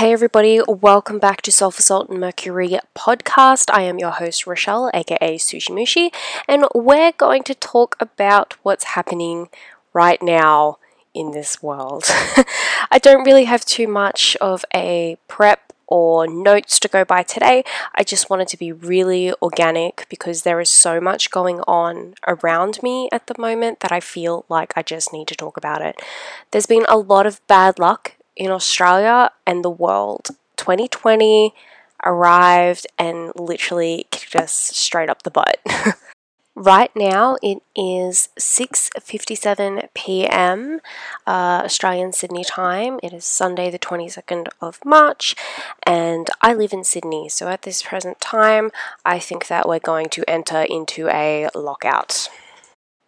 Hey, everybody, welcome back to Sulfur Salt and Mercury podcast. I am your host, Rochelle, aka Sushi Mushi, and we're going to talk about what's happening right now in this world. I don't really have too much of a prep or notes to go by today. I just wanted to be really organic because there is so much going on around me at the moment that I feel like I just need to talk about it. There's been a lot of bad luck in Australia and the world. 2020 arrived and literally kicked us straight up the butt. right now it is 6:57 p.m. Uh, Australian Sydney time. It is Sunday the 22nd of March and I live in Sydney. So at this present time, I think that we're going to enter into a lockout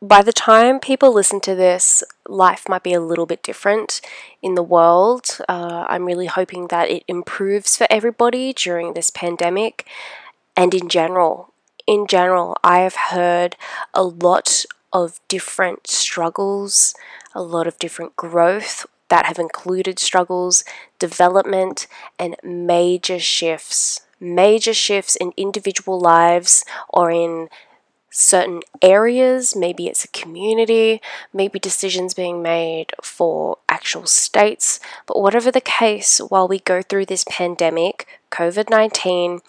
by the time people listen to this, life might be a little bit different in the world. Uh, I'm really hoping that it improves for everybody during this pandemic and in general. In general, I have heard a lot of different struggles, a lot of different growth that have included struggles, development, and major shifts. Major shifts in individual lives or in certain areas, maybe it's a community, maybe decisions being made for actual states. But whatever the case, while we go through this pandemic, COVID 19,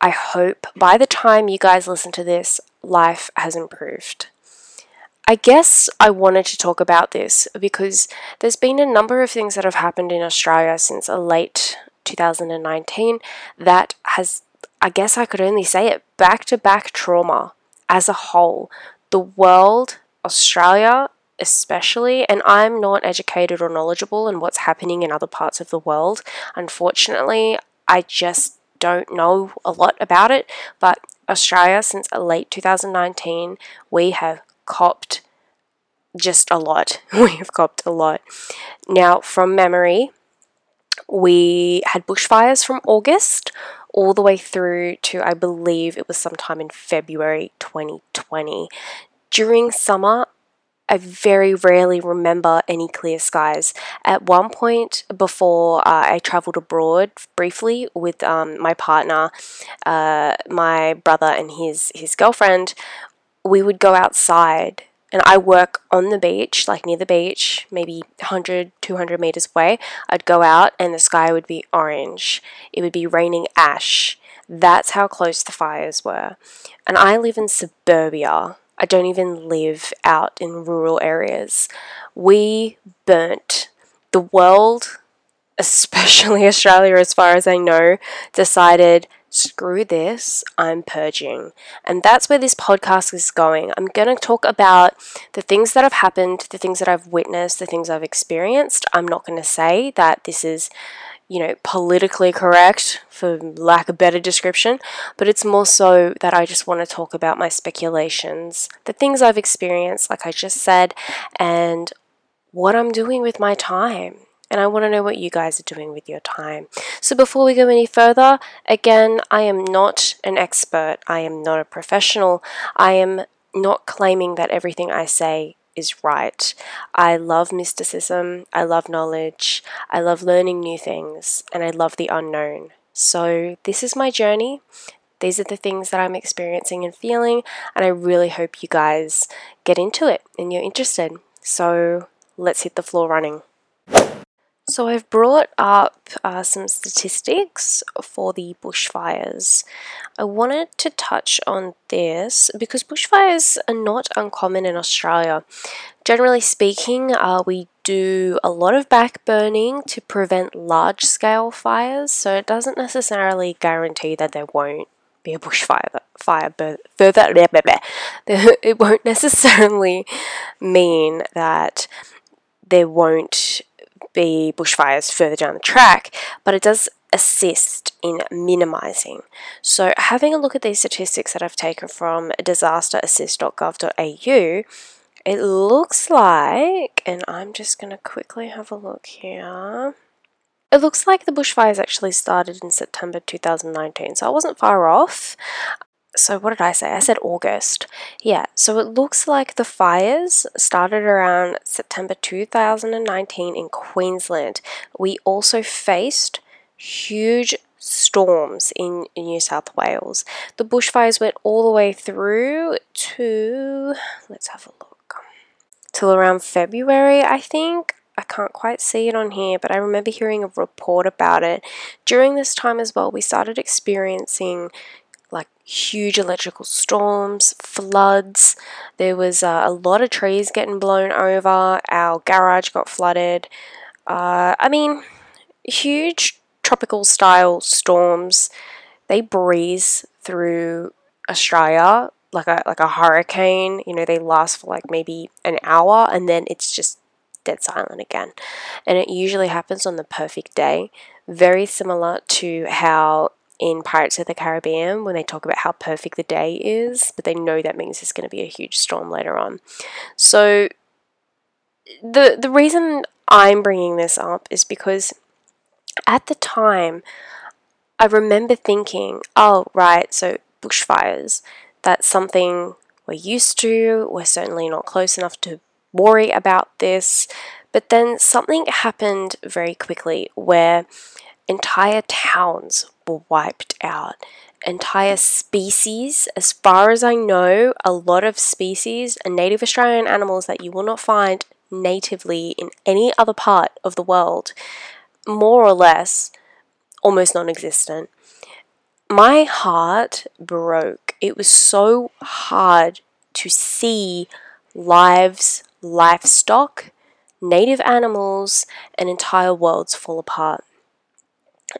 I hope by the time you guys listen to this, life has improved. I guess I wanted to talk about this because there's been a number of things that have happened in Australia since late 2019 that has I guess I could only say it back to back trauma as a whole, the world, Australia especially, and I'm not educated or knowledgeable in what's happening in other parts of the world. Unfortunately, I just don't know a lot about it, but Australia, since late 2019, we have copped just a lot. we have copped a lot. Now, from memory, we had bushfires from August all the way through to, I believe it was sometime in February 2020. During summer, I very rarely remember any clear skies. At one point before uh, I traveled abroad briefly with um, my partner, uh, my brother, and his, his girlfriend, we would go outside and I work on the beach, like near the beach, maybe 100, 200 meters away. I'd go out and the sky would be orange. It would be raining ash. That's how close the fires were. And I live in suburbia. I don't even live out in rural areas. We burnt. The world, especially Australia, as far as I know, decided screw this, I'm purging. And that's where this podcast is going. I'm going to talk about the things that have happened, the things that I've witnessed, the things I've experienced. I'm not going to say that this is, you know, politically correct, for lack of better description, but it's more so that I just want to talk about my speculations, the things I've experienced, like I just said, and what I'm doing with my time and I want to know what you guys are doing with your time. So, before we go any further, again, I am not an expert, I am not a professional, I am not claiming that everything I say is right. I love mysticism, I love knowledge, I love learning new things, and I love the unknown. So, this is my journey. These are the things that I'm experiencing and feeling, and I really hope you guys get into it and you're interested. So, let's hit the floor running. So I've brought up uh, some statistics for the bushfires. I wanted to touch on this because bushfires are not uncommon in Australia. Generally speaking, uh, we do a lot of backburning to prevent large scale fires, so it doesn't necessarily guarantee that there won't be a bushfire fire further it won't necessarily mean that there won't be bushfires further down the track, but it does assist in minimizing. So, having a look at these statistics that I've taken from disasterassist.gov.au, it looks like, and I'm just going to quickly have a look here. It looks like the bushfires actually started in September 2019, so I wasn't far off. So what did I say? I said August. Yeah, so it looks like the fires started around September 2019 in Queensland. We also faced huge storms in New South Wales. The bushfires went all the way through to, let's have a look, till around February, I think. I can't quite see it on here, but I remember hearing a report about it. During this time as well, we started experiencing huge electrical storms, floods. There was uh, a lot of trees getting blown over. Our garage got flooded. Uh, I mean, huge tropical style storms. They breeze through Australia like a like a hurricane. You know, they last for like maybe an hour and then it's just dead silent again. And it usually happens on the perfect day. Very similar to how in Pirates of the Caribbean when they talk about how perfect the day is, but they know that means there's going to be a huge storm later on. So the the reason I'm bringing this up is because at the time I remember thinking, oh right, so bushfires, that's something we're used to. We're certainly not close enough to worry about this. But then something happened very quickly where entire towns were wiped out. Entire species, as far as I know, a lot of species and native Australian animals that you will not find natively in any other part of the world, more or less almost non existent. My heart broke. It was so hard to see lives, livestock, native animals, and entire worlds fall apart.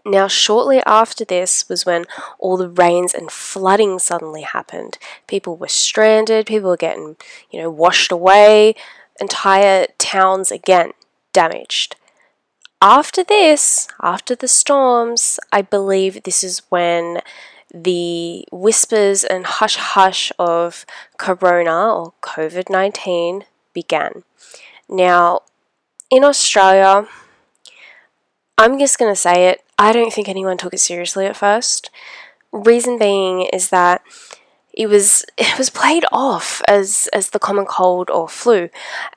Now, shortly after this was when all the rains and flooding suddenly happened. People were stranded, people were getting, you know, washed away, entire towns again damaged. After this, after the storms, I believe this is when the whispers and hush hush of corona or COVID 19 began. Now, in Australia, I'm just going to say it, I don't think anyone took it seriously at first. Reason being is that it was it was played off as as the common cold or flu.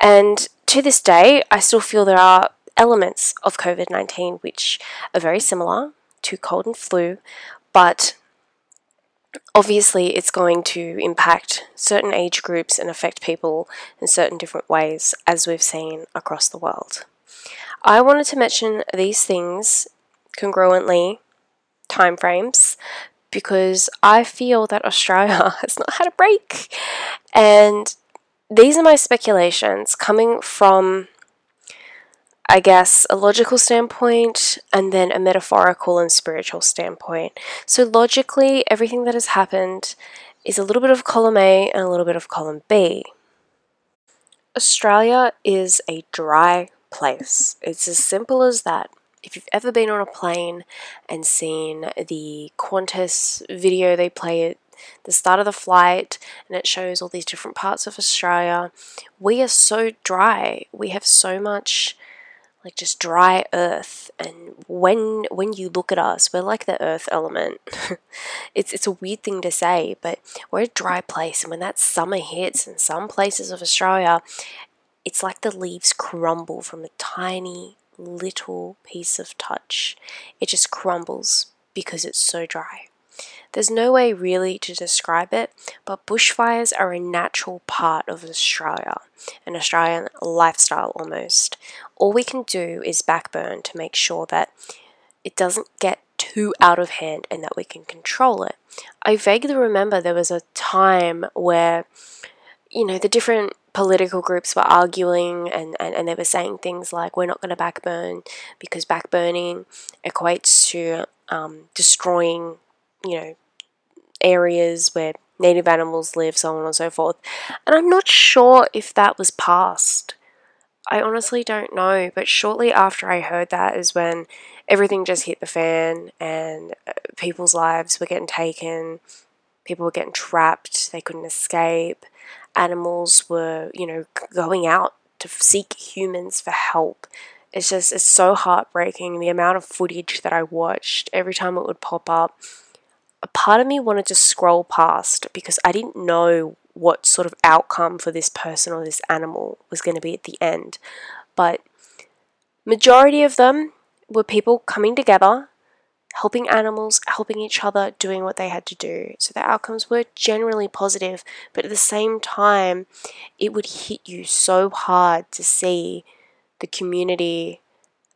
And to this day, I still feel there are elements of COVID-19 which are very similar to cold and flu, but obviously it's going to impact certain age groups and affect people in certain different ways as we've seen across the world. I wanted to mention these things congruently timeframes because I feel that Australia has not had a break. And these are my speculations coming from, I guess, a logical standpoint and then a metaphorical and spiritual standpoint. So, logically, everything that has happened is a little bit of column A and a little bit of column B. Australia is a dry place. It's as simple as that if you've ever been on a plane and seen the Qantas video they play at the start of the flight and it shows all these different parts of Australia, we are so dry. We have so much like just dry earth and when when you look at us we're like the earth element it's it's a weird thing to say but we're a dry place and when that summer hits in some places of australia it's like the leaves crumble from a tiny little piece of touch. It just crumbles because it's so dry. There's no way really to describe it, but bushfires are a natural part of Australia, an Australian lifestyle almost. All we can do is backburn to make sure that it doesn't get too out of hand and that we can control it. I vaguely remember there was a time where, you know, the different political groups were arguing and, and, and they were saying things like we're not going to backburn because backburning equates to um, destroying you know areas where native animals live so on and so forth and i'm not sure if that was passed i honestly don't know but shortly after i heard that is when everything just hit the fan and uh, people's lives were getting taken people were getting trapped they couldn't escape animals were, you know, going out to seek humans for help. It's just, it's so heartbreaking. The amount of footage that I watched, every time it would pop up, a part of me wanted to scroll past because I didn't know what sort of outcome for this person or this animal was going to be at the end. But majority of them were people coming together, helping animals, helping each other, doing what they had to do. So the outcomes were generally positive, but at the same time, it would hit you so hard to see the community,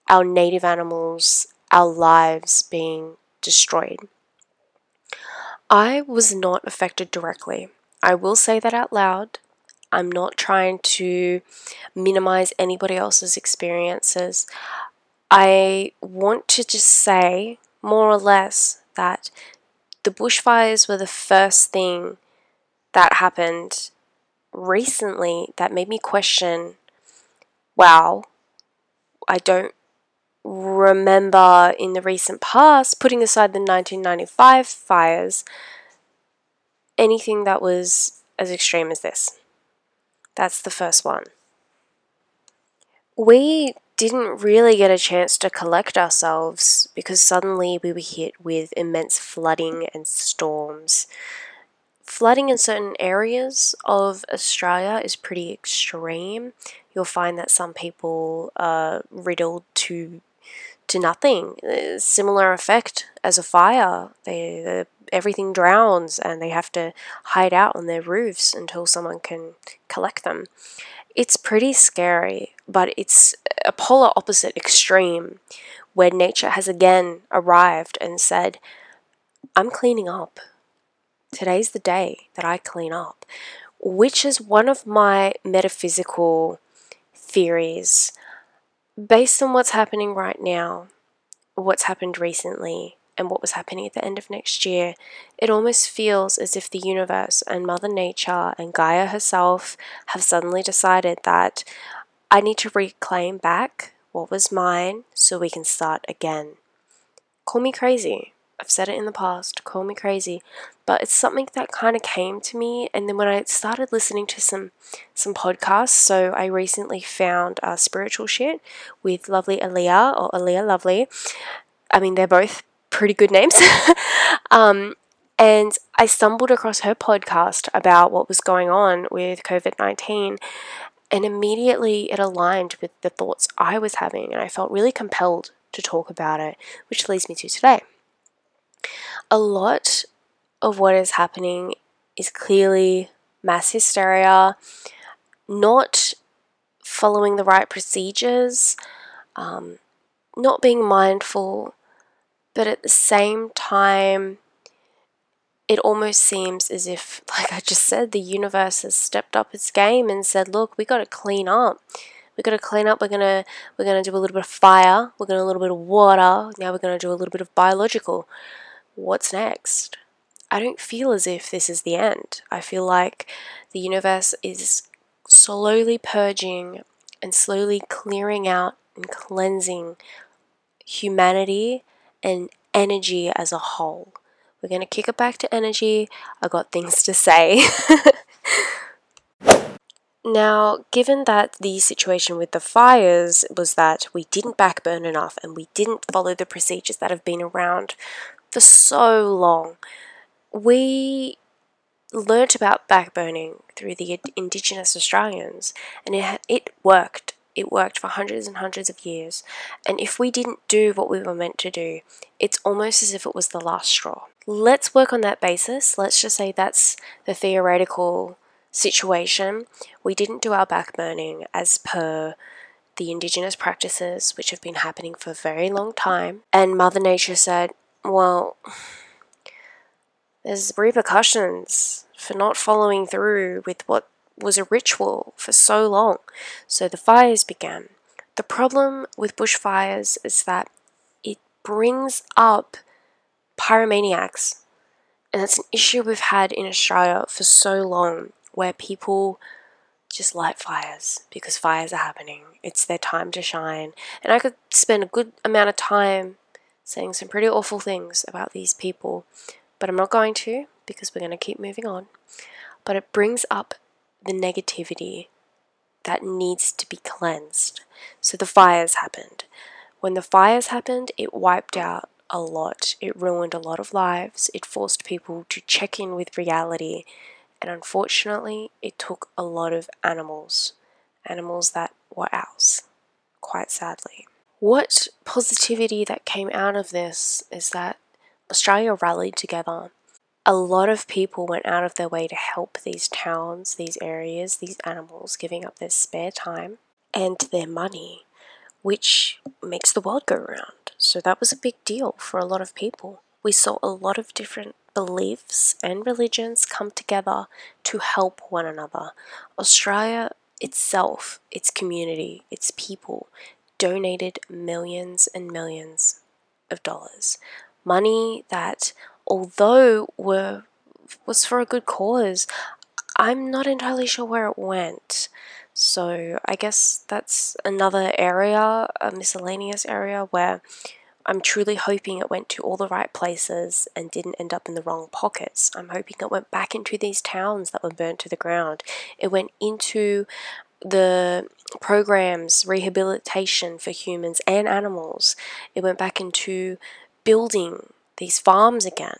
our native animals, our lives being destroyed. I was not affected directly. I will say that out loud. I'm not trying to minimize anybody else's experiences. I want to just say, more or less, that the bushfires were the first thing that happened recently that made me question wow, I don't remember in the recent past, putting aside the 1995 fires, anything that was as extreme as this. That's the first one. We didn't really get a chance to collect ourselves because suddenly we were hit with immense flooding and storms. Flooding in certain areas of Australia is pretty extreme. You'll find that some people are riddled to to nothing. Similar effect as a fire. They, everything drowns and they have to hide out on their roofs until someone can collect them. It's pretty scary, but it's a polar opposite extreme where nature has again arrived and said, I'm cleaning up. Today's the day that I clean up, which is one of my metaphysical theories based on what's happening right now, what's happened recently, and what was happening at the end of next year, it almost feels as if the universe and Mother Nature and Gaia herself have suddenly decided that I need to reclaim back what was mine so we can start again. Call me crazy. I've said it in the past, call me crazy, but it's something that kind of came to me and then when I started listening to some some podcasts, so I recently found uh, spiritual shit with lovely Aaliyah or Aaliyah Lovely. I mean, they're both pretty good names. um, and I stumbled across her podcast about what was going on with COVID 19. And immediately it aligned with the thoughts I was having. And I felt really compelled to talk about it, which leads me to today. A lot of what is happening is clearly mass hysteria, not following the right procedures, um, not being mindful but at the same time, it almost seems as if, like I just said, the universe has stepped up its game and said, "Look, we got to clean up. We got to clean up. We're gonna we're gonna do a little bit of fire. We're gonna do a little bit of water. Now we're gonna do a little bit of biological. What's next?" I don't feel as if this is the end. I feel like the universe is slowly purging and slowly clearing out and cleansing humanity and energy as a whole. We're going to kick it back to energy. I got things to say. now, given that the situation with the fires was that we didn't backburn enough and we didn't follow the procedures that have been around for so long, we learnt about backburning through the Indigenous Australians and it, it worked it worked for hundreds and hundreds of years, and if we didn't do what we were meant to do, it's almost as if it was the last straw. Let's work on that basis. Let's just say that's the theoretical situation. We didn't do our backburning as per the indigenous practices, which have been happening for a very long time, and Mother Nature said, Well, there's repercussions for not following through with what was a ritual for so long. So the fires began. The problem with bushfires is that it brings up pyromaniacs. And that's an issue we've had in Australia for so long, where people just light fires because fires are happening. It's their time to shine. And I could spend a good amount of time saying some pretty awful things about these people, but I'm not going to because we're going to keep moving on. But it brings up the negativity that needs to be cleansed. So the fires happened. When the fires happened, it wiped out a lot. It ruined a lot of lives. It forced people to check in with reality. And unfortunately, it took a lot of animals, animals that were ours, quite sadly. What positivity that came out of this is that Australia rallied together. A lot of people went out of their way to help these towns, these areas, these animals, giving up their spare time and their money, which makes the world go round. So that was a big deal for a lot of people. We saw a lot of different beliefs and religions come together to help one another. Australia itself, its community, its people, donated millions and millions of dollars. Money that, although were was for a good cause, I'm not entirely sure where it went. So I guess that's another area, a miscellaneous area where I'm truly hoping it went to all the right places and didn't end up in the wrong pockets. I'm hoping it went back into these towns that were burnt to the ground. It went into the programs, rehabilitation for humans and animals. It went back into building these farms again.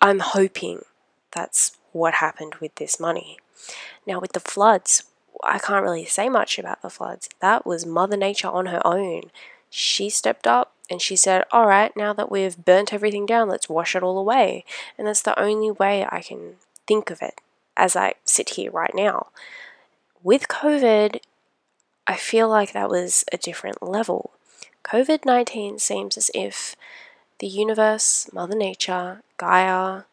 I'm hoping that's what happened with this money. Now, with the floods, I can't really say much about the floods. That was Mother Nature on her own. She stepped up and she said, All right, now that we've burnt everything down, let's wash it all away. And that's the only way I can think of it as I sit here right now. With COVID, I feel like that was a different level. COVID 19 seems as if the universe, Mother Nature, Gaia,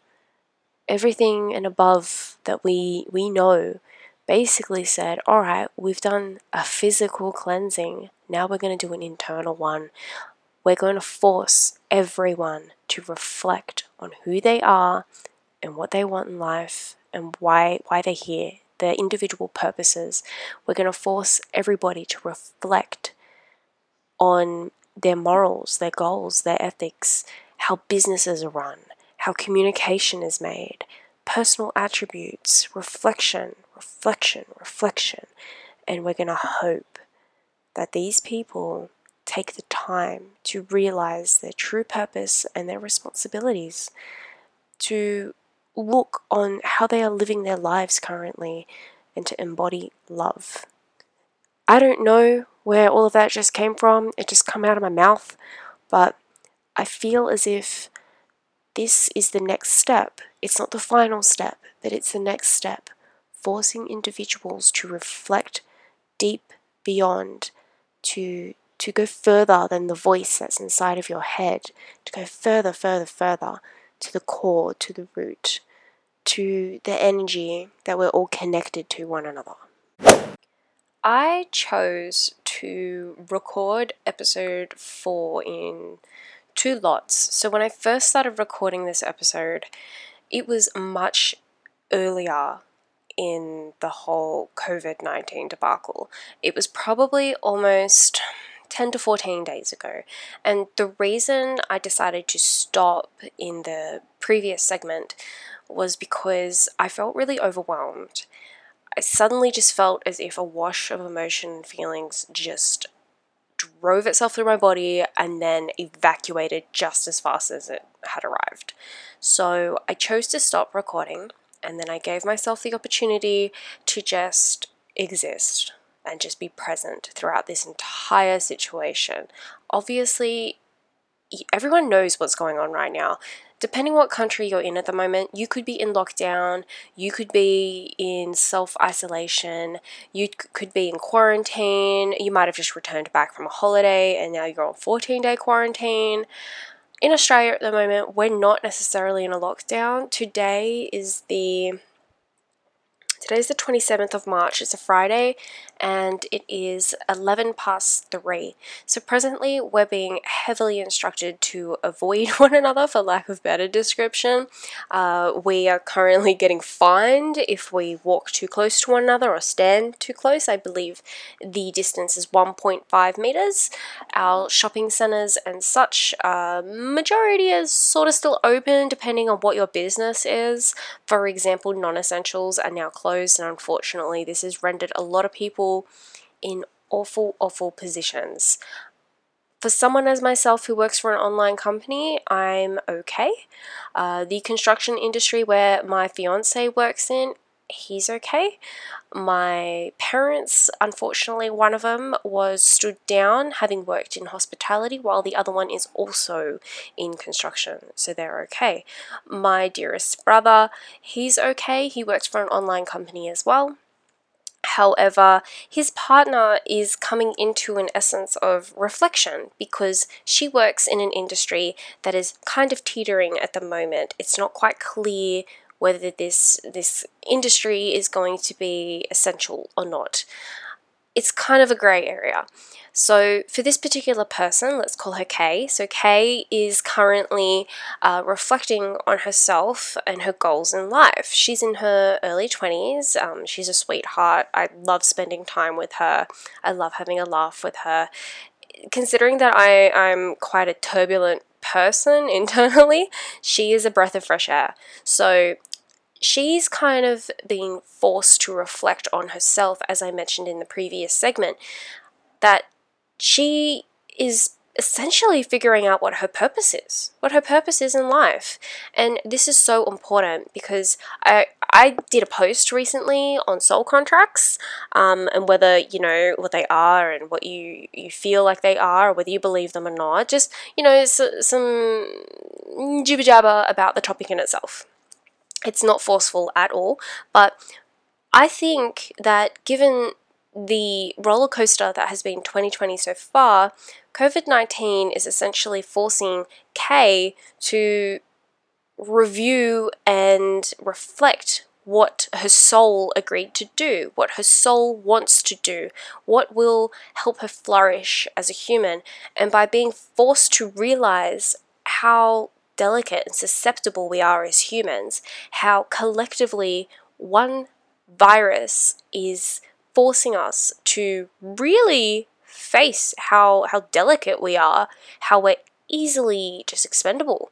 everything and above that we, we know basically said, all right, we've done a physical cleansing. Now we're going to do an internal one. We're going to force everyone to reflect on who they are and what they want in life and why why they're here, their individual purposes. We're going to force everybody to reflect on their morals, their goals, their ethics, how businesses are run, how communication is made, personal attributes, reflection, reflection, reflection. And we're going to hope that these people take the time to realize their true purpose and their responsibilities, to look on how they are living their lives currently, and to embody love. I don't know where all of that just came from, it just come out of my mouth, but I feel as if this is the next step. It's not the final step, but it's the next step forcing individuals to reflect deep beyond, to to go further than the voice that's inside of your head, to go further, further, further to the core, to the root, to the energy that we're all connected to one another. I chose to record episode four in two lots. So when I first started recording this episode, it was much earlier in the whole COVID 19 debacle. It was probably almost 10 to 14 days ago. And the reason I decided to stop in the previous segment was because I felt really overwhelmed. I suddenly just felt as if a wash of emotion and feelings just drove itself through my body and then evacuated just as fast as it had arrived. So I chose to stop recording and then I gave myself the opportunity to just exist and just be present throughout this entire situation. Obviously, everyone knows what's going on right now. Depending what country you're in at the moment, you could be in lockdown, you could be in self isolation, you could be in quarantine, you might have just returned back from a holiday and now you're on 14 day quarantine in Australia at the moment, we're not necessarily in a lockdown. Today is the Today's the 27th of March, it's a Friday, and it is 11 past 3. So, presently, we're being heavily instructed to avoid one another, for lack of better description. Uh, we are currently getting fined if we walk too close to one another or stand too close. I believe the distance is 1.5 meters. Our shopping centers and such, uh, majority is sort of still open depending on what your business is. For example, non essentials are now closed closed, and unfortunately, this has rendered a lot of people in awful, awful positions. for someone as myself who works for an online company, I'm okay. Uh, the construction industry where my fiance works in, he's okay. My parents, unfortunately, one of them was stood down having worked in hospitality, while the other one is also in construction, so they're okay. My dearest brother, he's okay. He works for an online company as well. However, his partner is coming into an essence of reflection because she works in an industry that is kind of teetering at the moment. It's not quite clear whether this this industry is going to be essential or not. It's kind of a grey area. So, for this particular person, let's call her Kay. So, Kay is currently uh, reflecting on herself and her goals in life. She's in her early 20s. Um, she's a sweetheart. I love spending time with her, I love having a laugh with her. Considering that I, I'm quite a turbulent person internally, she is a breath of fresh air. So, she's kind of being forced to reflect on herself, as I mentioned in the previous segment, that she is essentially figuring out what her purpose is, what her purpose is in life. And this is so important because I I did a post recently on soul contracts um, and whether you know what they are and what you you feel like they are, or whether you believe them or not. Just you know so, some jibber jabber about the topic in itself. It's not forceful at all, but I think that given the roller coaster that has been 2020 so far, COVID 19 is essentially forcing Kay to review and reflect what her soul agreed to do, what her soul wants to do, what will help her flourish as a human. And by being forced to realize how delicate and susceptible we are as humans, how collectively one virus is forcing us to really face how how delicate we are, how we're easily just expendable.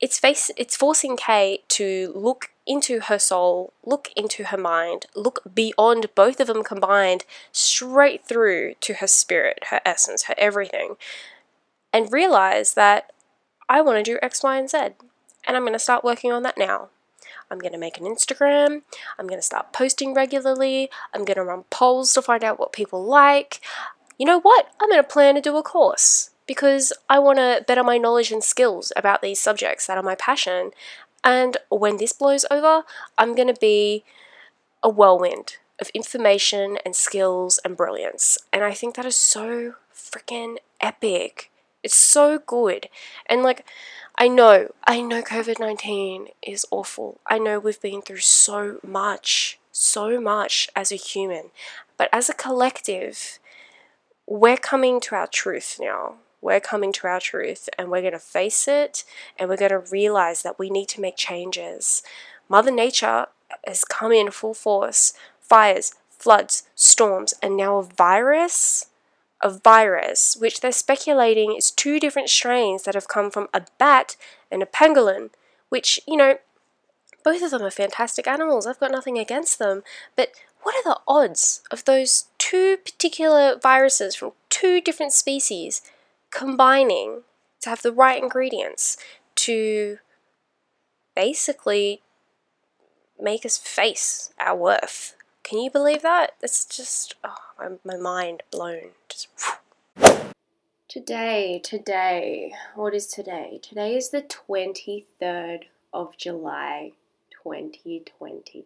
It's face it's forcing Kay to look into her soul, look into her mind, look beyond both of them combined, straight through to her spirit, her essence, her everything, and realize that I want to do X, Y, and Z. And I'm going to start working on that now. I'm going to make an Instagram. I'm going to start posting regularly. I'm going to run polls to find out what people like. You know what? I'm going to plan to do a course because I want to better my knowledge and skills about these subjects that are my passion. And when this blows over, I'm going to be a whirlwind of information and skills and brilliance. And I think that is so freaking epic. It's so good. And like, I know, I know COVID 19 is awful. I know we've been through so much, so much as a human. But as a collective, we're coming to our truth now. We're coming to our truth and we're going to face it and we're going to realize that we need to make changes. Mother Nature has come in full force fires, floods, storms, and now a virus a virus, which they're speculating is two different strains that have come from a bat and a pangolin, which, you know, both of them are fantastic animals. I've got nothing against them. But what are the odds of those two particular viruses from two different species combining to have the right ingredients to basically make us face our worth? Can you believe that? It's just oh, my, my mind blown. Just today, today, what is today? Today is the 23rd of July, 2020.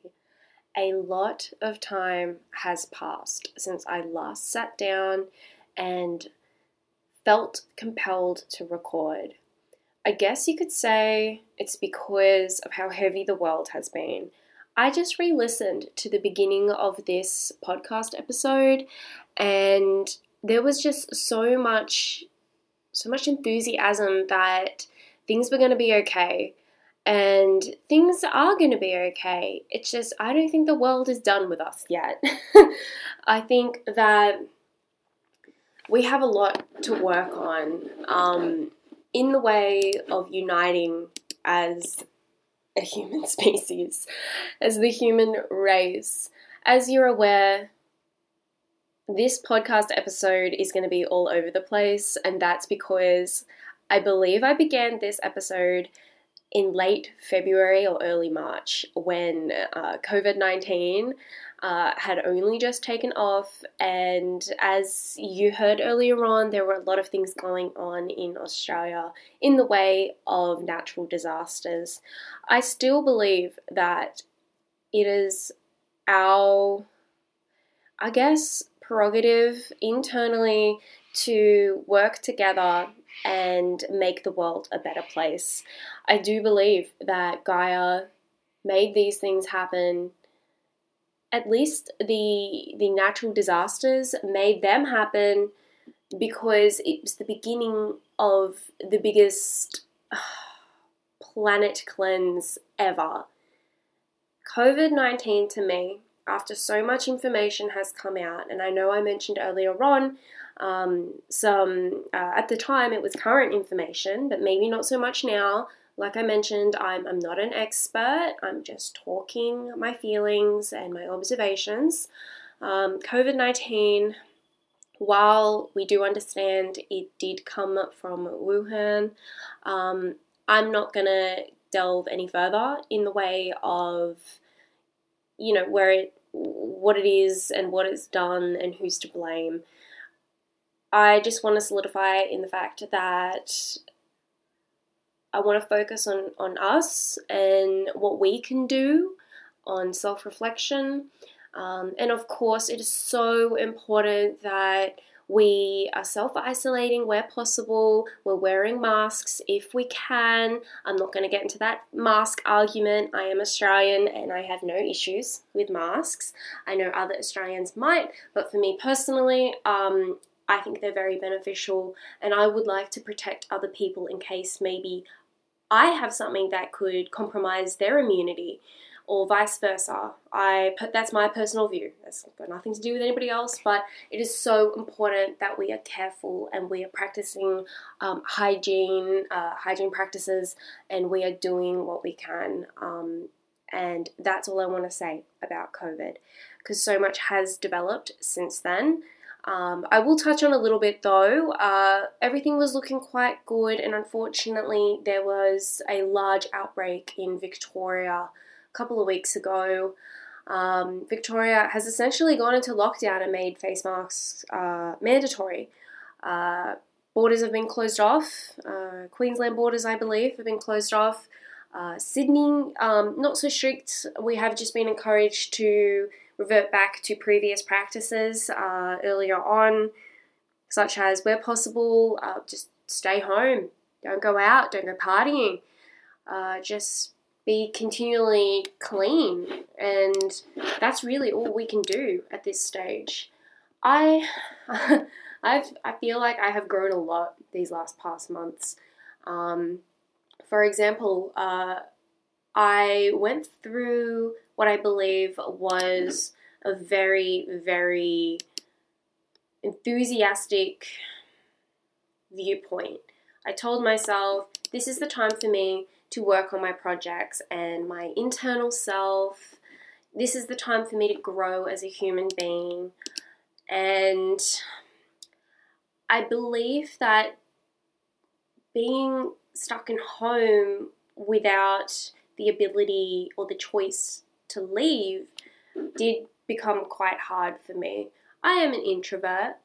A lot of time has passed since I last sat down and felt compelled to record. I guess you could say it's because of how heavy the world has been I just re listened to the beginning of this podcast episode and there was just so much so much enthusiasm that things were going to be okay and things are going to be okay. It's just I don't think the world is done with us yet. I think that we have a lot to work on um, in the way of uniting as a human species, as the human race. As you're aware, This podcast episode is going to be all over the place, and that's because I believe I began this episode in late February or early March when uh, COVID 19 uh, had only just taken off. And as you heard earlier on, there were a lot of things going on in Australia in the way of natural disasters. I still believe that it is our, I guess, prerogative internally to work together and make the world a better place. I do believe that Gaia made these things happen. At least the the natural disasters made them happen because it was the beginning of the biggest planet cleanse ever. COVID 19 to me after so much information has come out, and I know I mentioned earlier on um, some, uh, at the time it was current information, but maybe not so much now. Like I mentioned, I'm, I'm not an expert, I'm just talking my feelings and my observations. Um, COVID 19, while we do understand it did come from Wuhan, um, I'm not going to delve any further in the way of you know where it what it is and what it's done and who's to blame. I just want to solidify in the fact that I want to focus on, on us and what we can do on self reflection. Um, and of course, it is so important that we are self isolating where possible. We're wearing masks if we can. I'm not going to get into that mask argument. I am Australian and I have no issues with masks. I know other Australians might, but for me personally, um, I think they're very beneficial and I would like to protect other people in case maybe I have something that could compromise their immunity or vice versa. I that's my personal view. That's got nothing to do with anybody else, but it is so important that we are careful and we are practicing um, hygiene, uh, hygiene practices, and we are doing what we can. Um, and that's all I want to say about COVID, because so much has developed since then. Um, I will touch on a little bit though. Uh, everything was looking quite good, and unfortunately, there was a large outbreak in Victoria a couple of weeks ago, um, Victoria has essentially gone into lockdown and made face masks uh, mandatory. Uh, borders have been closed off. Uh, Queensland borders, I believe, have been closed off. Uh, Sydney, um, not so strict. We have just been encouraged to revert back to previous practices uh, earlier on, such as where possible, uh, just stay home, don't go out, don't go partying. just be continually clean. And that's really all we can do at this stage. I I've, i feel like i have grown a lot these last past months. Um, for example uh, i went through what i believe was a very very enthusiastic viewpoint i told myself this is the time for me to work on my projects and my internal self. This is the time for me to grow as a human being. And I believe that being stuck in home without the ability or the choice to leave did become quite hard for me. I am an introvert.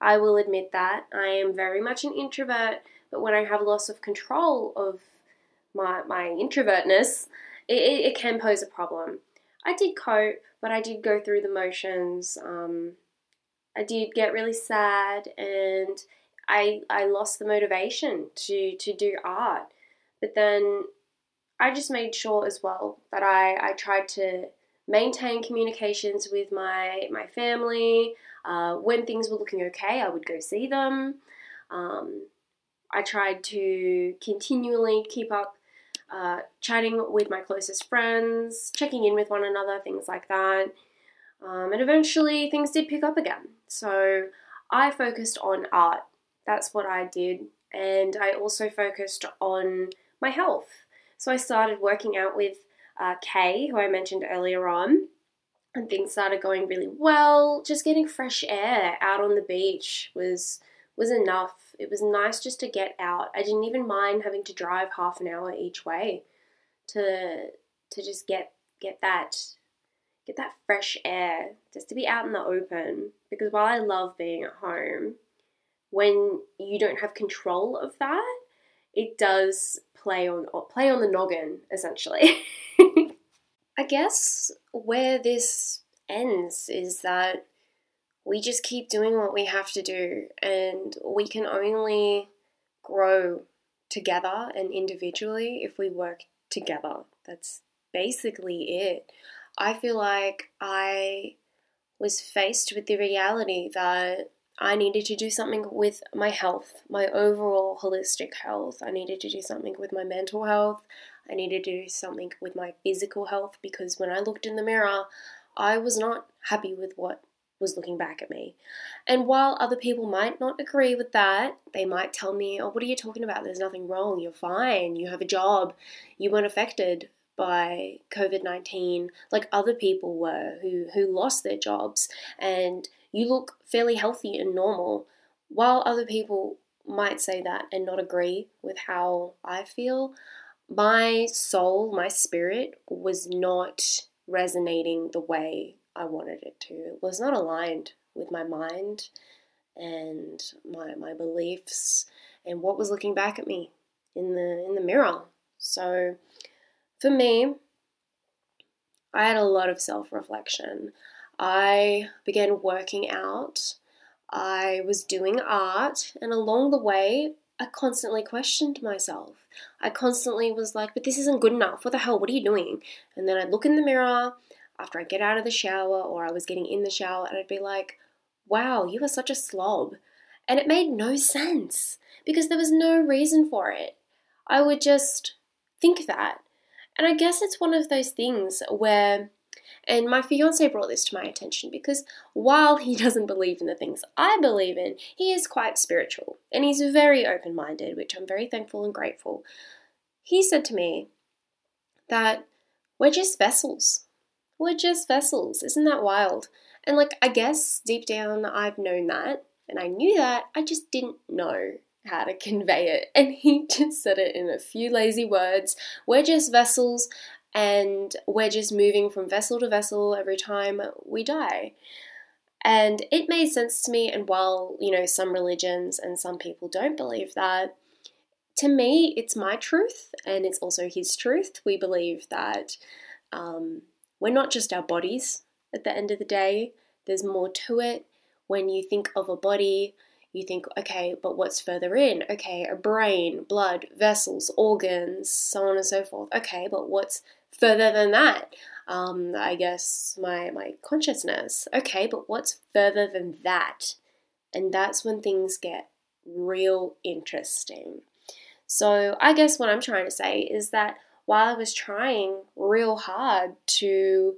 I will admit that. I am very much an introvert, but when I have loss of control of my, my introvertness, it, it, can pose a problem. I did cope, but I did go through the motions. Um, I did get really sad and I, I lost the motivation to, to do art. But then I just made sure as well that I, I tried to maintain communications with my, my family. Uh, when things were looking okay, I would go see them. Um, I tried to continually keep up uh, chatting with my closest friends, checking in with one another, things like that. Um, and eventually things did pick up again. So I focused on art. That's what I did. And I also focused on my health. So I started working out with uh, Kay, who I mentioned earlier on. and things started going really well. Just getting fresh air out on the beach was was enough. It was nice just to get out. I didn't even mind having to drive half an hour each way to to just get get that get that fresh air, just to be out in the open. Because while I love being at home, when you don't have control of that, it does play on play on the noggin essentially. I guess where this ends is that we just keep doing what we have to do and we can only grow together and individually if we work together. That's basically it. I feel like I was faced with the reality that I needed to do something with my health, my overall holistic health. I needed to do something with my mental health. I needed to do something with my physical health because when I looked in the mirror, I was not happy with what was looking back at me. And while other people might not agree with that, they might tell me, Oh, what are you talking about? There's nothing wrong. You're fine. You have a job. You weren't affected by COVID 19 like other people were who, who lost their jobs. And you look fairly healthy and normal. While other people might say that and not agree with how I feel, my soul, my spirit was not resonating the way I wanted it to. It was not aligned with my mind and my my beliefs and what was looking back at me in the in the mirror. So for me, I had a lot of self-reflection. I began working out. I was doing art, and along the way, I constantly questioned myself. I constantly was like, but this isn't good enough. What the hell? What are you doing? And then I'd look in the mirror after I get out of the shower or I was getting in the shower and I'd be like, wow, you are such a slob. And it made no sense because there was no reason for it. I would just think that. And I guess it's one of those things where and my fiance brought this to my attention because while he doesn't believe in the things I believe in, he is quite spiritual and he's very open minded, which I'm very thankful and grateful. He said to me that we're just vessels. We're just vessels. Isn't that wild? And like, I guess deep down I've known that and I knew that, I just didn't know how to convey it. And he just said it in a few lazy words. We're just vessels and we're just moving from vessel to vessel every time we die. And it made sense to me. And while, you know, some religions and some people don't believe that, to me, it's my truth and it's also his truth. We believe that um, we're not just our bodies at the end of the day, there's more to it. When you think of a body, you think, okay, but what's further in? Okay, a brain, blood, vessels, organs, so on and so forth. Okay, but what's further than that? Um, I guess my my consciousness. Okay, but what's further than that? And that's when things get real interesting. So I guess what I'm trying to say is that while I was trying real hard to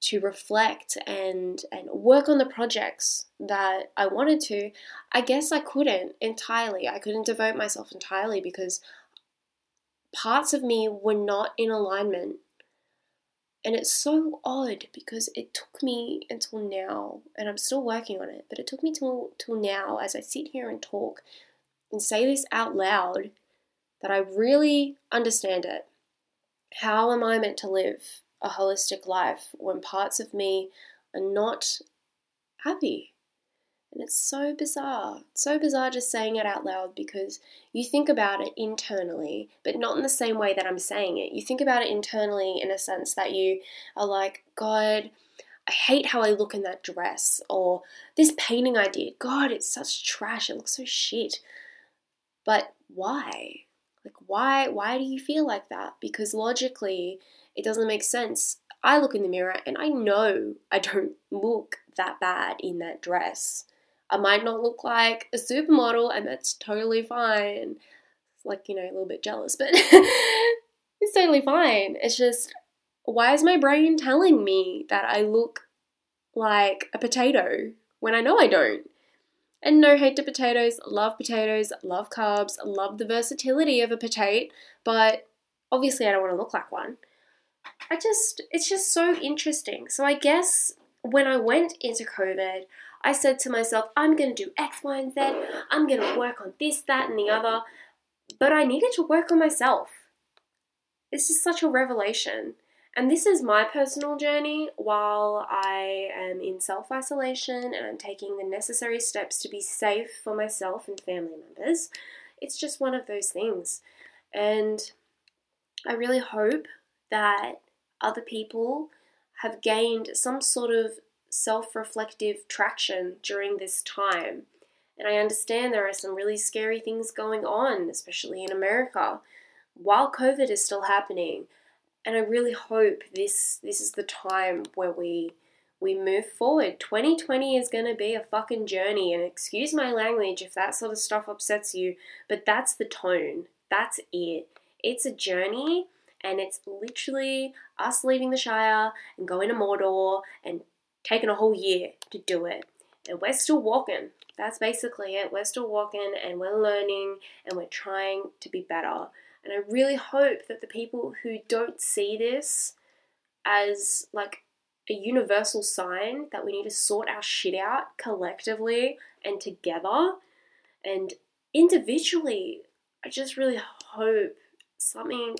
to reflect and and work on the projects that I wanted to, I guess I couldn't entirely. I couldn't devote myself entirely because parts of me were not in alignment. And it's so odd because it took me until now, and I'm still working on it, but it took me till till now as I sit here and talk and say this out loud that I really understand it. How am I meant to live a holistic life when parts of me are not happy. And it's so bizarre. It's so bizarre just saying it out loud because you think about it internally, but not in the same way that I'm saying it. You think about it internally in a sense that you are like, God, I hate how I look in that dress, or this painting I did, God, it's such trash, it looks so shit. But why? Like why why do you feel like that? Because logically it doesn't make sense. I look in the mirror and I know I don't look that bad in that dress. I might not look like a supermodel, and that's totally fine. It's like, you know, a little bit jealous, but it's totally fine. It's just, why is my brain telling me that I look like a potato when I know I don't? And no hate to potatoes, love potatoes, love carbs, love the versatility of a potato, but obviously I don't want to look like one. I just, it's just so interesting. So I guess when I went into COVID, I said to myself, I'm going to do X, Y, and Z. I'm going to work on this, that, and the other. But I needed to work on myself. It's just such a revelation. And this is my personal journey while I am in self isolation and I'm taking the necessary steps to be safe for myself and family members. It's just one of those things. And I really hope that other people have gained some sort of self reflective traction during this time. And I understand there are some really scary things going on, especially in America, while COVID is still happening and I really hope this this is the time where we we move forward. 2020 is going to be a fucking journey, and excuse my language if that sort of stuff upsets you, but that's the tone. That's it. It's a journey, and it's literally us leaving the Shire and going to Mordor and taking a whole year to do it. And we're still walking. That's basically it. We're still walking and we're learning and we're trying to be better. And I really hope that the people who don't see this as like a universal sign that we need to sort our shit out collectively and together and individually, I just really hope something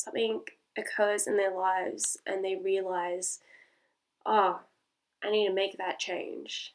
something occurs in their lives and they realize, oh, I need to make that change.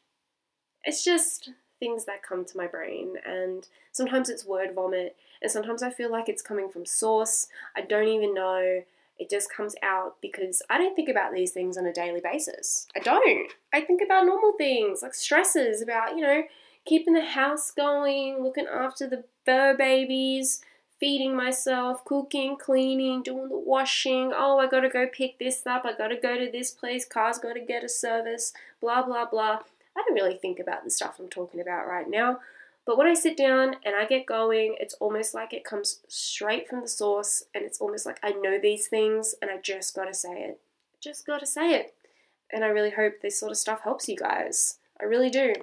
It's just things that come to my brain and sometimes it's word vomit and sometimes I feel like it's coming from source. I don't even know. It just comes out because I don't think about these things on a daily basis. I don't. I think about normal things like stresses about, you know, keeping the house going, looking after the fur babies, feeding myself, cooking, cleaning, doing the washing. Oh, I gotta go pick this up. I gotta go to this place. Car's gotta get a service. Blah, blah, blah. I don't really think about the stuff I'm talking about right now. But when I sit down and I get going, it's almost like it comes straight from the source and it's almost like I know these things and I just gotta say it. Just gotta say it. And I really hope this sort of stuff helps you guys. I really do.